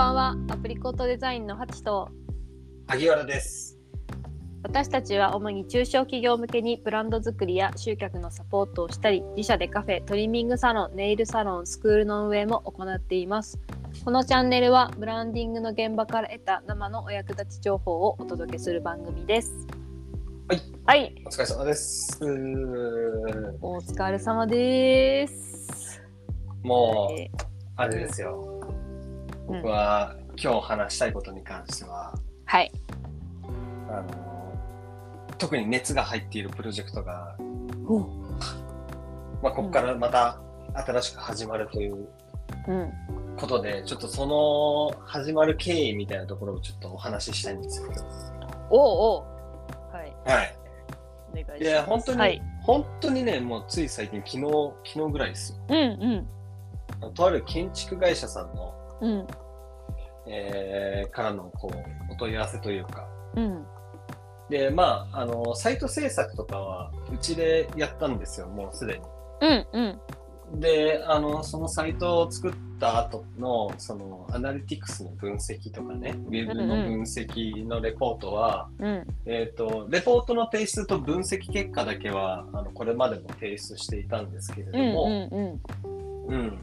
ばんは。アプリコットデザインのハチと。萩原です。私たちは主に中小企業向けにブランド作りや集客のサポートをしたり自社でカフェトリミングサロンネイルサロンスクールの運営も行っています。このチャンネルはブランディングの現場から得た生のお役立ち情報をお届けする番組です。はい、はい、お疲れ様です。お疲れ様です。もう、えあれですよ。うん。僕は、今日話したいことに関しては、はい。あの、特に熱が入っているプロジェクトが、お。まあ、ここからまた新しく始まるといううん。ことで、ちょっとその始まる経緯みたいなところをちょっとお話ししたいんですよ。おうおう。はい。はい。お願いします。いや、本当に、はい。本当にね、もうつい最近、昨日、昨日ぐらいですよ。うんうん。とある建築会社さんの、うんえーからのこうお問い合わせというか、うん。で、まあ、あの、サイト制作とかは、うちでやったんですよ、もうすでうんうん。に。で、あの、そのサイトを作った後の、その、アナリティクスの分析とかね、ウェブの分析のレポートは、うんえっ、と、レポートの提出と分析結果だけは、あの、これまでも提出していたんですけれどうんも、うん。うん。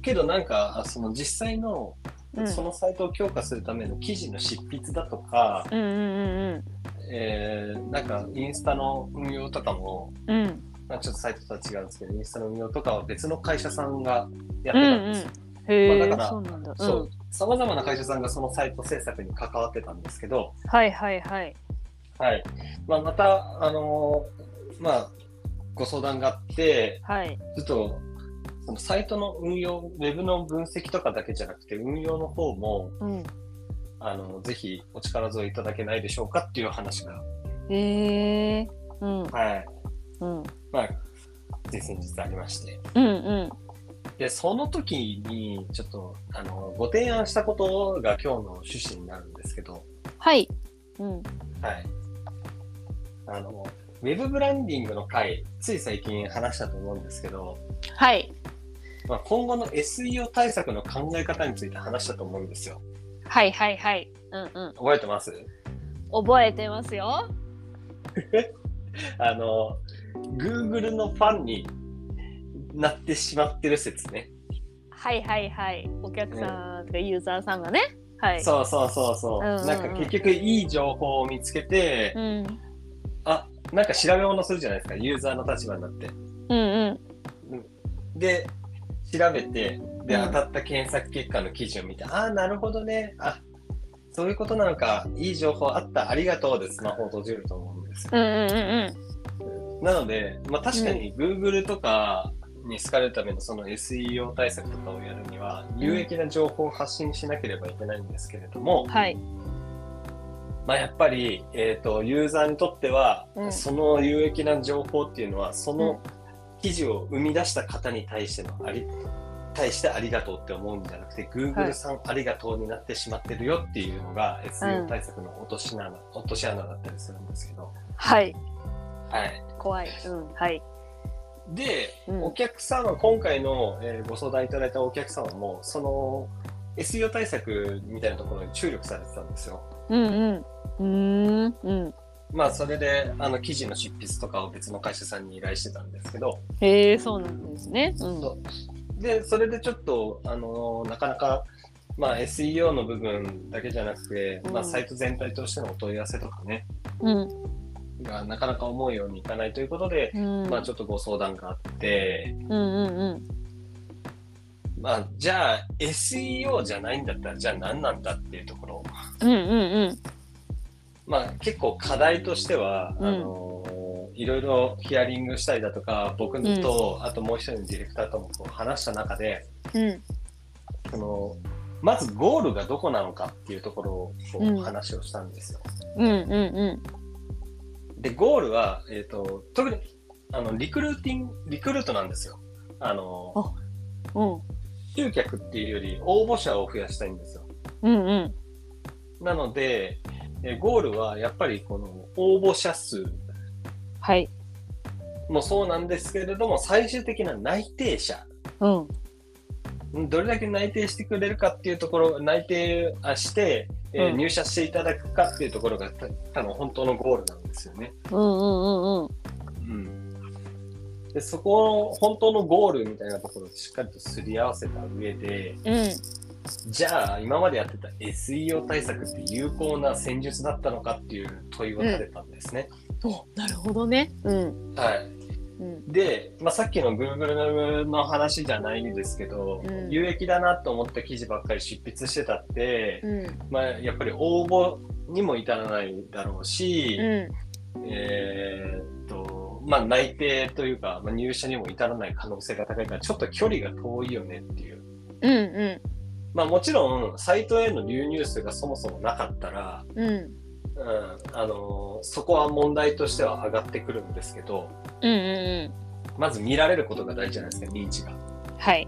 けどなんか、その実際の、うんそのサイトを強化するための記事の執筆だとか、うんうんうんえーなんかインスタの運用とかも、うんうんまあ、ちょっとサイトとは違うんですけど、インスタの運用とかは別の会社さんがやってたんですよ。まあだからそうなんだ。うんそう、様々な会社さんがそのサイト制作に関わってたんですけど、はいはいはい。はい。まあ、また、あのーまあ、ご相談があって、はい。ちょっと、そのサイトの運用、ウェブの分析とかだけじゃなくて、運用の方も、うん。あの、ぜひお力添えいただけないでしょうかっていう話が、へえ。うんはい。うんまあ、つい先日ありまして。うんうんで、その時に、ちょっと、あの、ご提案したことが今日の趣旨になるんですけど、はい。うんはい。あの、ウェブブランディングの回、つい最近話したと思うんですけど、はいまあ、今後の SEO 対策の考え方について話したと思うんですよ。はいはいはい。うんうん。覚えてます？覚えてますよ。あの、Google のファンになってしまってる説ね。はいはいはい。お客さんとかユーザーさんがね。はい。そうそうそうそう。うんうんうんなんか結局いい情報を見つけて、うんあ、なんか調べ物するじゃないですか、ユーザーの立場になって。うんうんで、調べて、で、うん当たった検索結果の記事を見て、ああ、なるほどね。あ、そういうことなのか。いい情報あった。ありがとうでスマホを閉じると思うんですよ。うんうんうんなので、まあ確かに Google とかに好かれるためのその SEO 対策とかをやるには、有益な情報を発信しなければいけないんですけれどもうん。、はい。まあやっぱり、えっ、と、ユーザーにとっては、うんその有益な情報っていうのは、その記事を生み出した方に対してのあり、対してありがとうって思うんじゃなくて、は Google いさんありがとうになってしまってるよっていうのが、う SEO ん対策の落とし穴、落とし穴だったりするんですけど、はい。はい。怖い。うんはい。で、うんお客様、今回の、えーご相談いただいたお客様も、その SEO 対策みたいなところに注力されてたんですよ。うんうん。うーんうん。まあ、それで、あの、記事の執筆とかを別の会社さんに依頼してたんですけど、へえ、そうなんですね。うん。そうで、それでちょっと、あのなかなか、まあ、SEO の部分だけじゃなくて、うんまあ、サイト全体としてのお問い合わせとかね、うん。がなかなか思うようにいかないということで、うん。まあ、ちょっとご相談があって、うんうんうん。まあ、じゃあ SEO じゃないんだったら、じゃあ何なんだっていうところ。うんうんうん。まあ、結構課題としては、うんあのいろいろヒアリングしたりだとか、僕と、あともう一人のディレクターともこう話した中で、うん。そのまずゴールがどこなのかっていうところをこうんう話をしたんですよ。うんうんうで、ゴールは、えっ、と、特に、あの、リクルーティング、リクルートなんですよ。あの、ん。うん。集客っていうより応募者を増やしたいんですよ。うんうん。なので、えーゴールはやっぱりこの応募者数はい。もそうなんですけれども、最終的な内定者うん。どれだけ内定してくれるかっていうところ、内定あして、えーうん入社していただくかっていうところがた多分本当のゴールなんですよね。うんうんうんうん。うん、でそこの本当のゴールみたいなところをしっかりとすり合わせた上で、うん。じゃあ今までやってた SEO 対策って有効な戦術だったのかっていう問いを立てたんですね。お、なるほどね。うん。はい。うん。で、まあ、さっきの Google の話じゃないんですけど、うん有益だなと思った記事ばっかり執筆してたって、うん。まあ、やっぱり応募にも至らないだろうし、うん。えーっと、まあ、内定というか、まあ、入社にも至らない可能性が高いから、ちょっと距離が遠いよねっていう。うんうまあ、もちろん、サイトへの流入数がそもそもなかったら、ん。うん。うん、あのそこは問題としては上がってくるんですけど、うんうんうまず見られることが大事じゃないですか、認知が。ん。はい。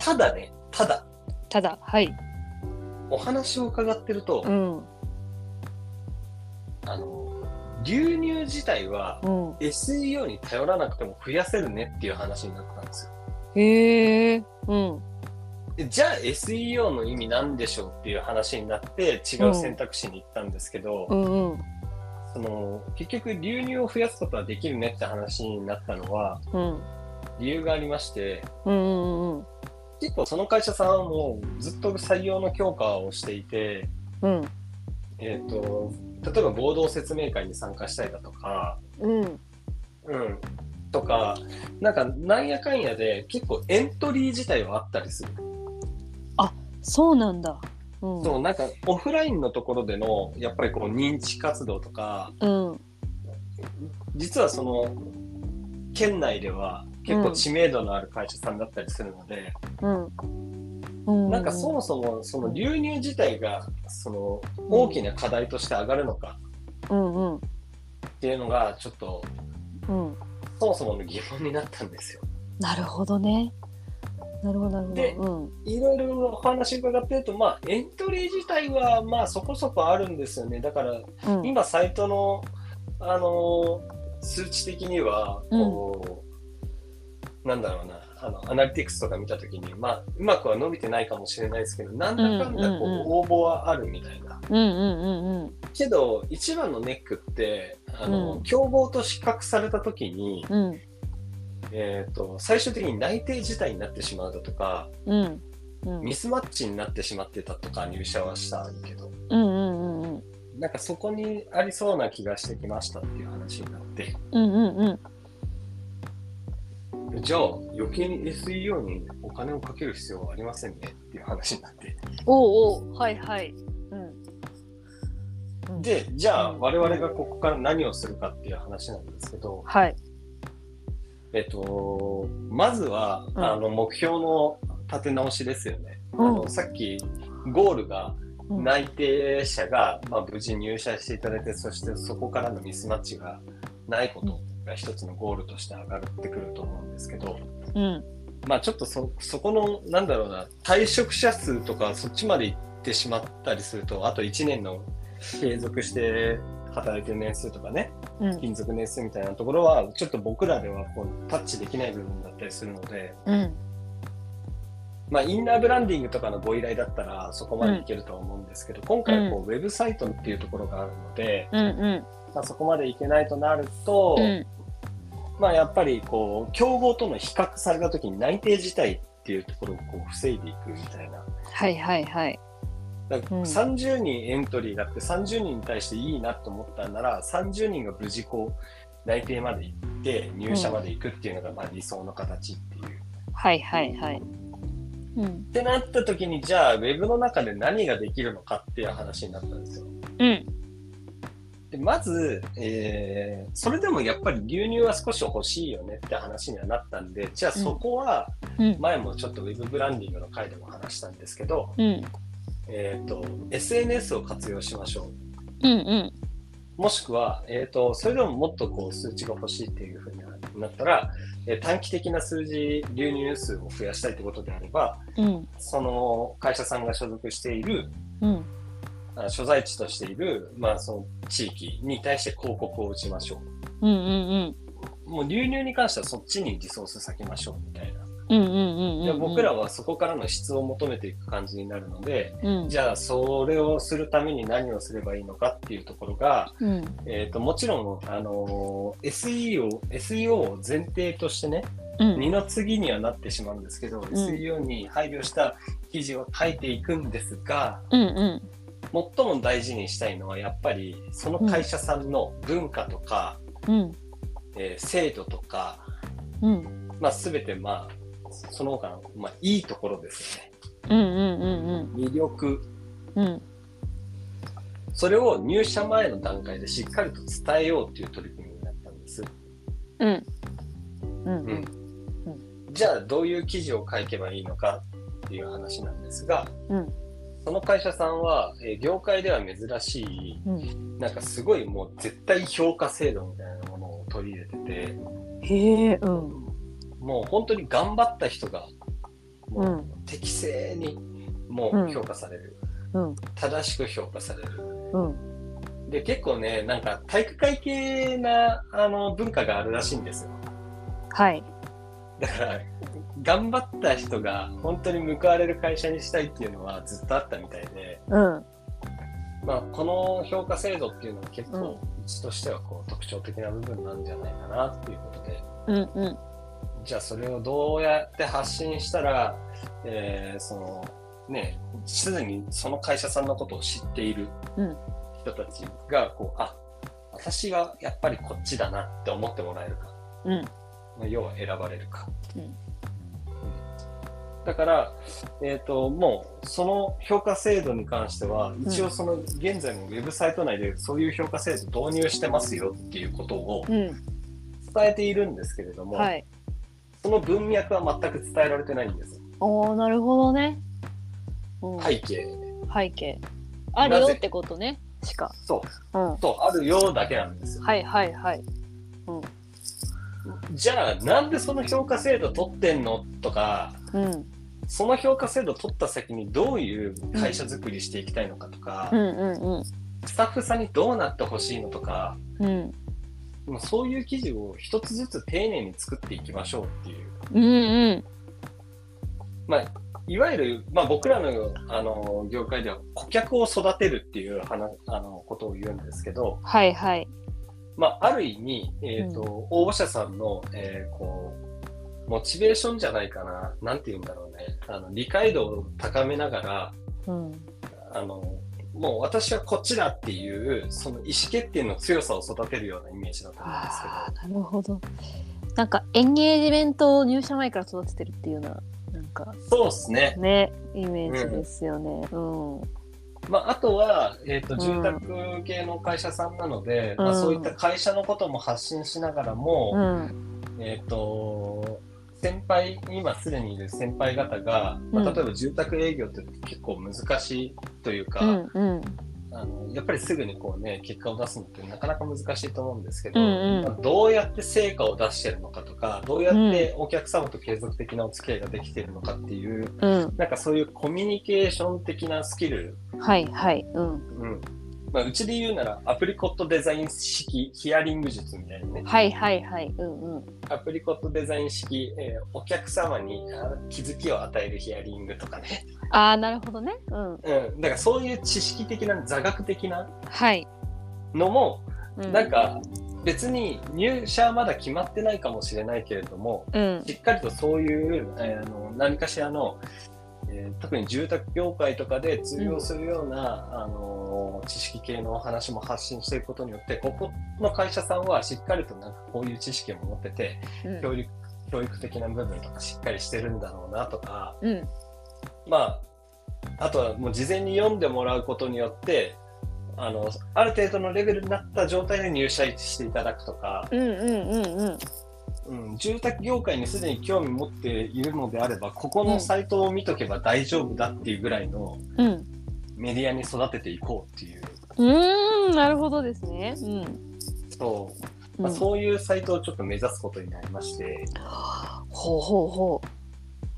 ただね、ただ、ただ、はい。お話を伺ってると、うん。あの、流入自体はうん。SEO に頼らなくても増やせるねっていう話になったんですよ。へえ。うん。じゃあ SEO の意味なんでしょうっていう話になって違う選択肢に行ったんですけど、うんうん。その結局流入を増やすことはできるねって話になったのはうん。理由がありましてうんうんうん。結構その会社さんはもうずっと採用の強化をしていて、うん。えー、と例えば合同説明会に参加したりだとか、うん。うん、とかなんかなんやかんやで結構エントリー自体はあったりする。そうなんだ。うん。そうなんかオフラインのところでのやっぱりこう認知活動とかうん。実はその県内では結構知名度のある会社さんだったりするので、うん。うん。なんかそもそもその流入自体がその大きな課題として上がるのか。っていうのがちょっとうん。そもそもの疑問になったんですよ。なるほどね。なるほど、なるほど。でうん。いろいろお話伺ってると、まあ、エントリー自体はまあそこそこあるんですよね。だからうん。今サイトの、あのー数値的にはこう、なんだろうなあのアナリティクスとか見たときに、まあ、うまくは伸びてないかもしれないですけどなんだかんだこう、うんうんうん応募はあるみたいな。うんうんうんうん。けど一番のネックってあの、うん競合と比較されたときに、うん。えー、と最終的に内定自体になってしまうだとかうん。うん。ミスマッチになってしまってたとか入社はしたけどうんうんうんうん。なんかそこにありそうな気がしてきましたっていう話になってうんうんうん。じゃあ余計に SEO にお金をかける必要はありませんねっていう話になっておうおう、はいはい。うん。うん、でじゃあうん我々がここから何をするかっていう話なんですけど、はい。えっとまずは、うん。あの目標の立て直しですよね、うん。あのさっきゴールがうん。内定者が、まあ、無事入社していただいてそしてそこからのミスマッチがないことが一つのゴールとして上がってくると思うんですけど、うん。まあちょっとそそこのなんだろうな退職者数とかそっちまで行ってしまったりするとあと1年の継続して働いてる年数とかねうん。勤続年数みたいなところはちょっと僕らではこうタッチできない部分だったりするので、うん。まあ、インナーブランディングとかのご依頼だったらそこまでいけるとは思うんですけど、今回はこう、ウェブサイトっていうところがあるので、うんうん。まあ、そこまでいけないとなると、うん。まあ、やっぱりこう競合との比較された時に内定自体っていうところをこう防いでいくみたいな。はいはいはい。だからうん30人エントリーがあって30人に対していいなと思ったなら30人が無事こう内定まで行って入社まで行くっていうのがまあ理想の形っていう。はいはいはい。うん。ってなった時にじゃあウェブの中で何ができるのかっていう話になったんですよ。うん。でまず、えーそれでもやっぱり流入は少し欲しいよねって話にはなったんでじゃあそこはうん。前もちょっとウェブブランディングの回でも話したんですけど、うん。えー、と SNS を活用しましょう。うんうん。もしくは、えー、とそれでももっとこう数値が欲しいっていうふうになったら、えー短期的な数字流入数を増やしたいってことであればうん。その会社さんが所属しているうん。あ所在地としている、まあ、その地域に対して広告を打ちましょうんうんう。もう流入に関してはそっちにリソース割きましょうみたいな。うん。うんうんうんうん。うんで僕らはそこからの質を求めていく感じになるので、うん。じゃあそれをするために何をすればいいのかっていうところが、うん。えー、ともちろん、あのー SEO, SEO を前提としてね、うん。二の次にはなってしまうんですけど、SEO に配慮した記事を書いていくんですが、うんうん。最も大事にしたいのはやっぱりその会社さんの文化とか、うんえー制度とか、うんまあ、全てまあその他の、まあ、いいところですよね。うんうんうん魅力。うん。うんそれを入社前の段階でしっかりと伝えようっていう取り組みになったんです。うん。うん。うん。じゃあどういう記事を書けばいいのかっていう話なんですが、うん。その会社さんは、えー業界では珍しいうん。なんかすごいもう絶対評価制度みたいなものを取り入れてて。へえうんもう本当に頑張った人がもううん。適正にもううん評価される、うん。正しく評価される。うん。で結構ねなんか体育会系なあの文化があるらしいんですよ。はい。だから頑張った人が本当に報われる会社にしたいっていうのはずっとあったみたいで、うん。まあ、この評価制度っていうのは結うん構うちとしてはこう特徴的な部分なんじゃないかなっていうことで。うんうんじゃあそれをどうやって発信したら、えーそのねすでにその会社さんのことを知っているうん。人たちがこうあ私はやっぱりこっちだなって思ってもらえるか。うん。まあ要は選ばれるか。うん。うん。だから、えっ、と、もう、その評価制度に関しては、一応その、現在もウェブサイト内でそういう評価制度導入してますよっていうことをうん。伝えているんですけれども、はいその文脈は全く伝えられてないんです。おーなるほどね。うん。背景。背景。あるよってことねしか。そう、うん。そう、あるよだけなんですよ。はいはいはい。じゃあ、なんでその評価制度取ってんのとか、うん。その評価制度取った先にどういう会社作りしていきたいのかとか、うんうんうん。スタッフさんにどうなってほしいのとか、うんもうそういう記事を一つずつ丁寧に作っていきましょうっていう。うんうん。まあ、いわゆる、まあ、僕らのあの業界では顧客を育てるっていう話あのことを言うんですけど、はいはい。まあ、ある意味、えーと応募者さんの、えーこうモチベーションじゃないかな、なんて言うんだろうね、あの理解度を高めながら、うん。あのもう私はこっちだっていう、その意思決定の強さを育てるようなイメージだと思うんですけど。なるほど。なんかエンゲージメントを入社前から育ててるっていうようななんかそうですね。ねイメージですよね。うん。まあ、あとは、えーとうん住宅系の会社さんなので、うん。まあ、そういった会社のことも発信しながらも、うん。えっ、と先輩今すでにいる先輩方が、まあ、うん。例えば住宅営業って結構難しいというか、うんうん。あのやっぱりすぐにこう、ね、結果を出すのってなかなか難しいと思うんですけど、うんうん。まあどうやって成果を出してるのかとかどうやってお客様と継続的なお付き合いができているのかっていううん。なんかそういうコミュニケーション的なスキル。はいはい。うん。うんまあ、うちで言うならアプリコットデザイン式ヒアリング術みたいなね。はいはいはい。うんうん。アプリコットデザイン式、えーお客様にあ気づきを与えるヒアリングとかね、ああなるほどね。うん。うん、だからそういう知識的な座学的なはい、のもうん、なんか別に入社はまだ決まってないかもしれないけれどもうん。しっかりとそういう、えーあの何かしらの、えー特に住宅業界とかで通用するような、あの知識系の話も発信していくことによってここの会社さんはしっかりとなんかこういう知識を持っててうん。教育教育的な部分とかしっかりしてるんだろうなとかうん。まああとはもう事前に読んでもらうことによってあのある程度のレベルになった状態で入社していただくとか、うんうんうんうんうん、住宅業界にすでに興味持っているのであればここのサイトを見とけば大丈夫だっていうぐらいのうん。メディアに育てていこうっていう。うーんなるほどですね。うん。そう,、まあ、うん。そういうサイトをちょっと目指すことになりまして、ほうほうほ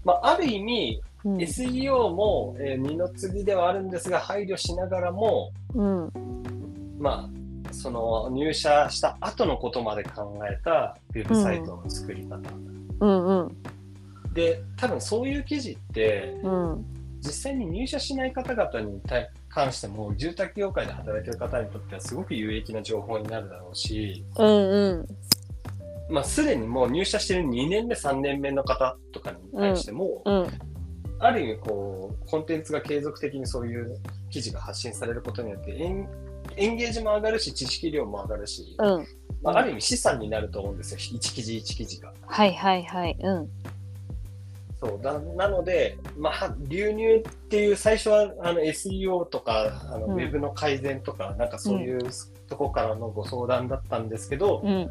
まあ、ある意味う、うん SEO も、えー二の次ではあるんですが配慮しながらもうん。まあその入社した後のことまで考えたウェブサイトの作り方、うんうん。で多分そういう記事ってうん実際に入社しない方々に対関しても住宅業界で働いてる方にとってはすごく有益な情報になるだろうし、うんうん。まあ、すでにもう入社してる2年目3年目の方とかに対しても、うん。ある意味こうコンテンツが継続的にそういう記事が発信されることによってエンゲージも上がるし知識量も上がるし、うん。まあ、ある意味資産になると思うんですよ。1記事1記事が。はいはいはい。うん。そう。だなので、まあ、流入っていう最初はあの SEO とかあのうん。ウェブの改善とか、なんかそういうとこからのご相談だったんですけど、うん。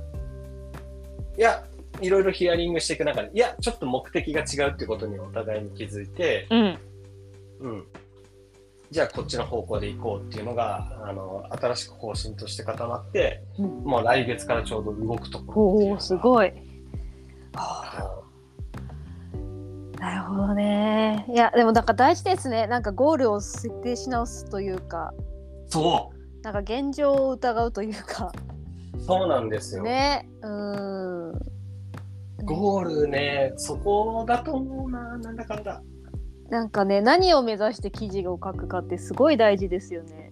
いやいろいろヒアリングしていく中でいやちょっと目的が違うっていうことにお互いに気づいて、うん。うん、じゃあこっちの方向で行こうっていうのがあの新しく方針として固まってうん。もう来月からちょうど動くところおおすごい。あなるほどね。いやでもなんか大事ですね。なんかゴールを設定し直すというか。のそなんか現状を疑うというか。うそうなんですよ。ね。うーん。ゴールね、そこだと思うな、なんだかんだ。なんかね何を目指して記事を書くかってすごい大事ですよね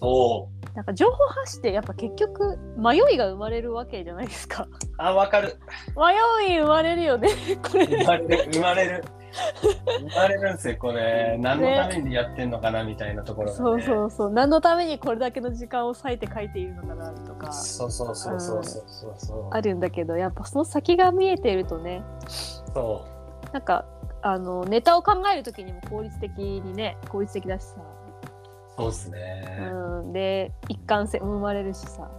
そなんか情報発信ってやっぱ結局迷いが生まれるわけじゃないですかう。あ、わかる。迷い生まれるよねこれ生まれる、生まれる。生まれるんですよ、これ。何のためにやってんのかな、みたいなところが、ね。そうそうそう何のためにこれだけの時間を割いて書いているのかなとかそうそうそうそうそうそう。あるんだけどやっぱその先が見えているとねそなんかあのネタを考える時にも効率的にね効率的だしさ、う。そうですね、うん、で一貫性も生まれるしさ、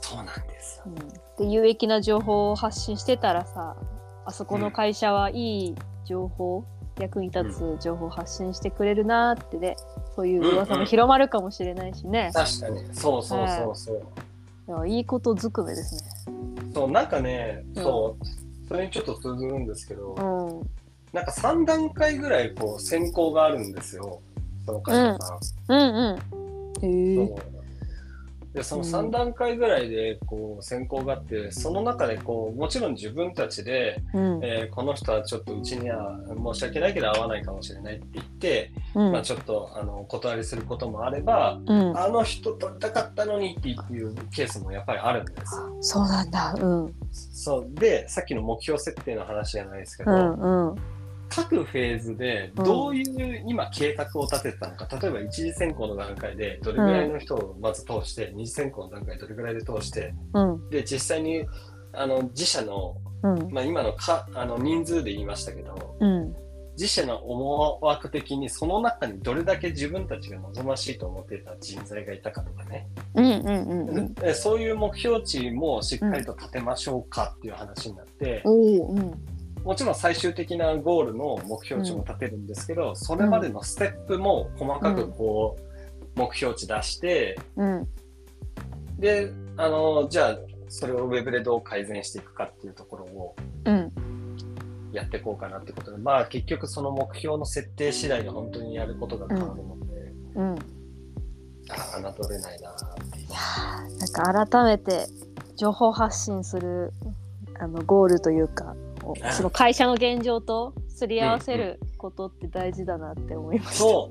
そうなんですよ。うん、で有益な情報を発信してたらさあそこの会社はいい情報、役に立つ情報を発信してくれるなーってねそういう噂も広まるかもしれないしね、確かに。そうそうそうそう。いやいいことずくめですね。そう、なんかね、うんそう。それにちょっと通ずるんですけど、うんなんか3段階ぐらいこう選考があるんですよ。その会社さん。うんうん。うでその3段階ぐらいでこう選考があってその中でこうもちろん自分たちで、うんえーこの人はちょっとうちには申し訳ないけど合わないかもしれないって言って、うんまあ、ちょっとあの断りすることもあればうん。あの人取りたかったのにっていうケースもやっぱりあるんですよ。そうなんだ。うん。そうでさっきの目標設定の話じゃないですけど、うんうん。各フェーズでどういう今計画を立ててたのか、例えば一次選考の段階でどれぐらいの人をまず通して、二次選考の段階でどれぐらいで通して。うん。で実際にあの自社の、うん。まあ、今のかあの人数で言いましたけどうん。自社の思惑的にその中にどれだけ自分たちが望ましいと思っていた人材がいたかとかね、うんうんうんそういう目標値もしっかりと立てましょうかっていう話になって、うんもちろん最終的なゴールの目標値も立てるんですけど、それまでのステップも細かくこう、目標値出してうん。であのじゃあそれをウェブでどう改善していくかっていうところをうん。やっていこうかなってことでまあ結局その目標の設定次第で本当にやることが変わるので、うん。ああ侮れないなっていう。なんか改めて情報発信するあのゴールというかおその会社の現状とすり合わせることって大事だなって思いました。そ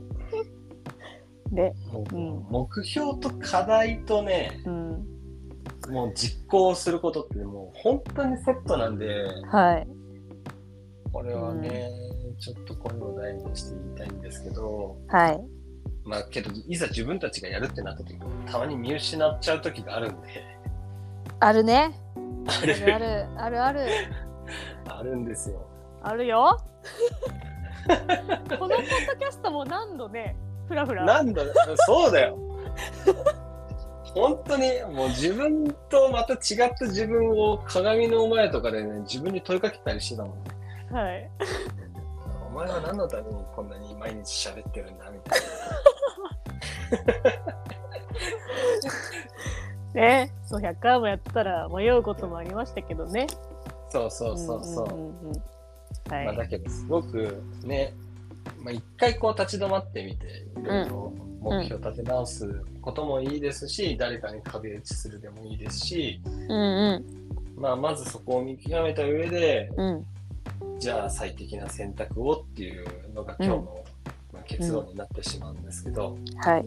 で、うもううん目標と課題とねうん、もう実行することってもう本当にセットなんではい。これはね、ちょっと声を大にして言いたいんですけどはい。まあけどいざ自分たちがやるってなった時たまに見失っちゃう時があるんであるね。ああるあるるあるある あるんですよあるよ。このポッドキャストも何度ね、ふらふら。なんだそうだよ本当にもう自分とまた違った自分を鏡の前とかでね自分に問いかけたりしてたもんねはい。お前は何のためにこんなに毎日喋ってるんだみたい ね、そう100回もやってたら迷うこともありましたけどね。なそうそうそうそう,、んんうんうんはい。まあ、だけどすごくね、まあ、一回こう立ち止まってみていろいろ目標立て直すこともいいですし、誰かに壁打ちするでもいいですし、うんうんまあ、まずそこを見極めた上でうんじゃあ最適な選択をっていうのが今日の、まあ、結論になってしまうんですけど、はい。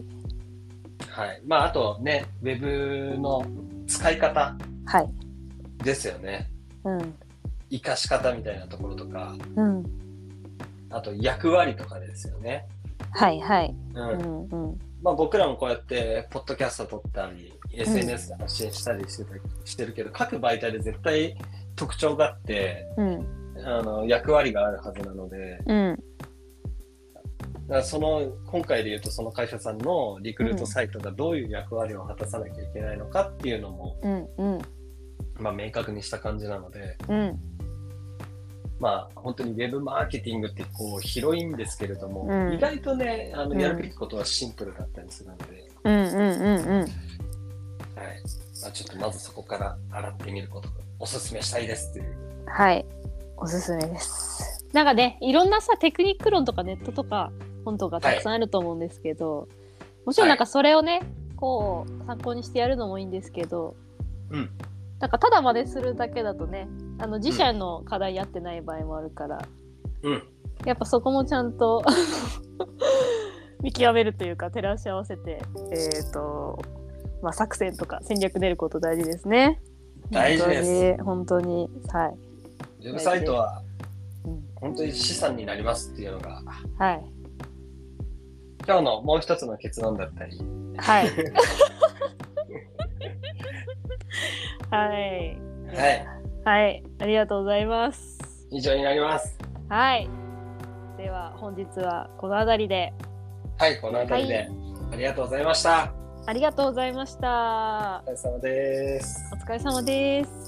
はい。まあ、あとね、ウェブの使い方はい。ですよね。うん。活かし方みたいなところとか、うん。あと役割とかですよね。はいはい。うん。うんうん。まあ、僕らもこうやって、ポッドキャスト撮ったり、SNS で発信したりしてたしてるけど、各媒体で絶対特徴があって、うん。あの、役割があるはずなので、うん。だからその、今回で言うとその会社さんのリクルートサイトがどういう役割を果たさなきゃいけないのかっていうのも、うん。うん。まあ、明確にした感じなので、うん。まあ、本当にウェブマーケティングってこう広いんですけれども、うん意外とね、あのうんやるべきことはシンプルだったりするので、うん。うん。うん。はいまあ、ちょっとまずそこから洗ってみることをおすすめしたいですっていう。はい。おすすめです。なんかね、いろんなさ、テクニック論とかネットとか本とかたくさんあると思うんですけど、もちろんなんかそれをね、こう参考にしてやるのもいいんですけど、うんなんかただ真似するだけだとね、あの自社の課題やってない場合もあるから、うん。やっぱそこもちゃんと 見極めるというか照らし合わせて、えっ、と、まあ、作戦とか戦略練ること大事ですね。大事です。本当に。はい。ウェブサイトはうん本当に資産になりますっていうのが、はい。今日のもう一つの結論だったり、はい。はい。はい。はい。ありがとうございます。以上になります。はい。では、本日はこの辺りではい、この辺りで、ありがとうございました。ありがとうございましたお。疲れ様です。お疲れ様です。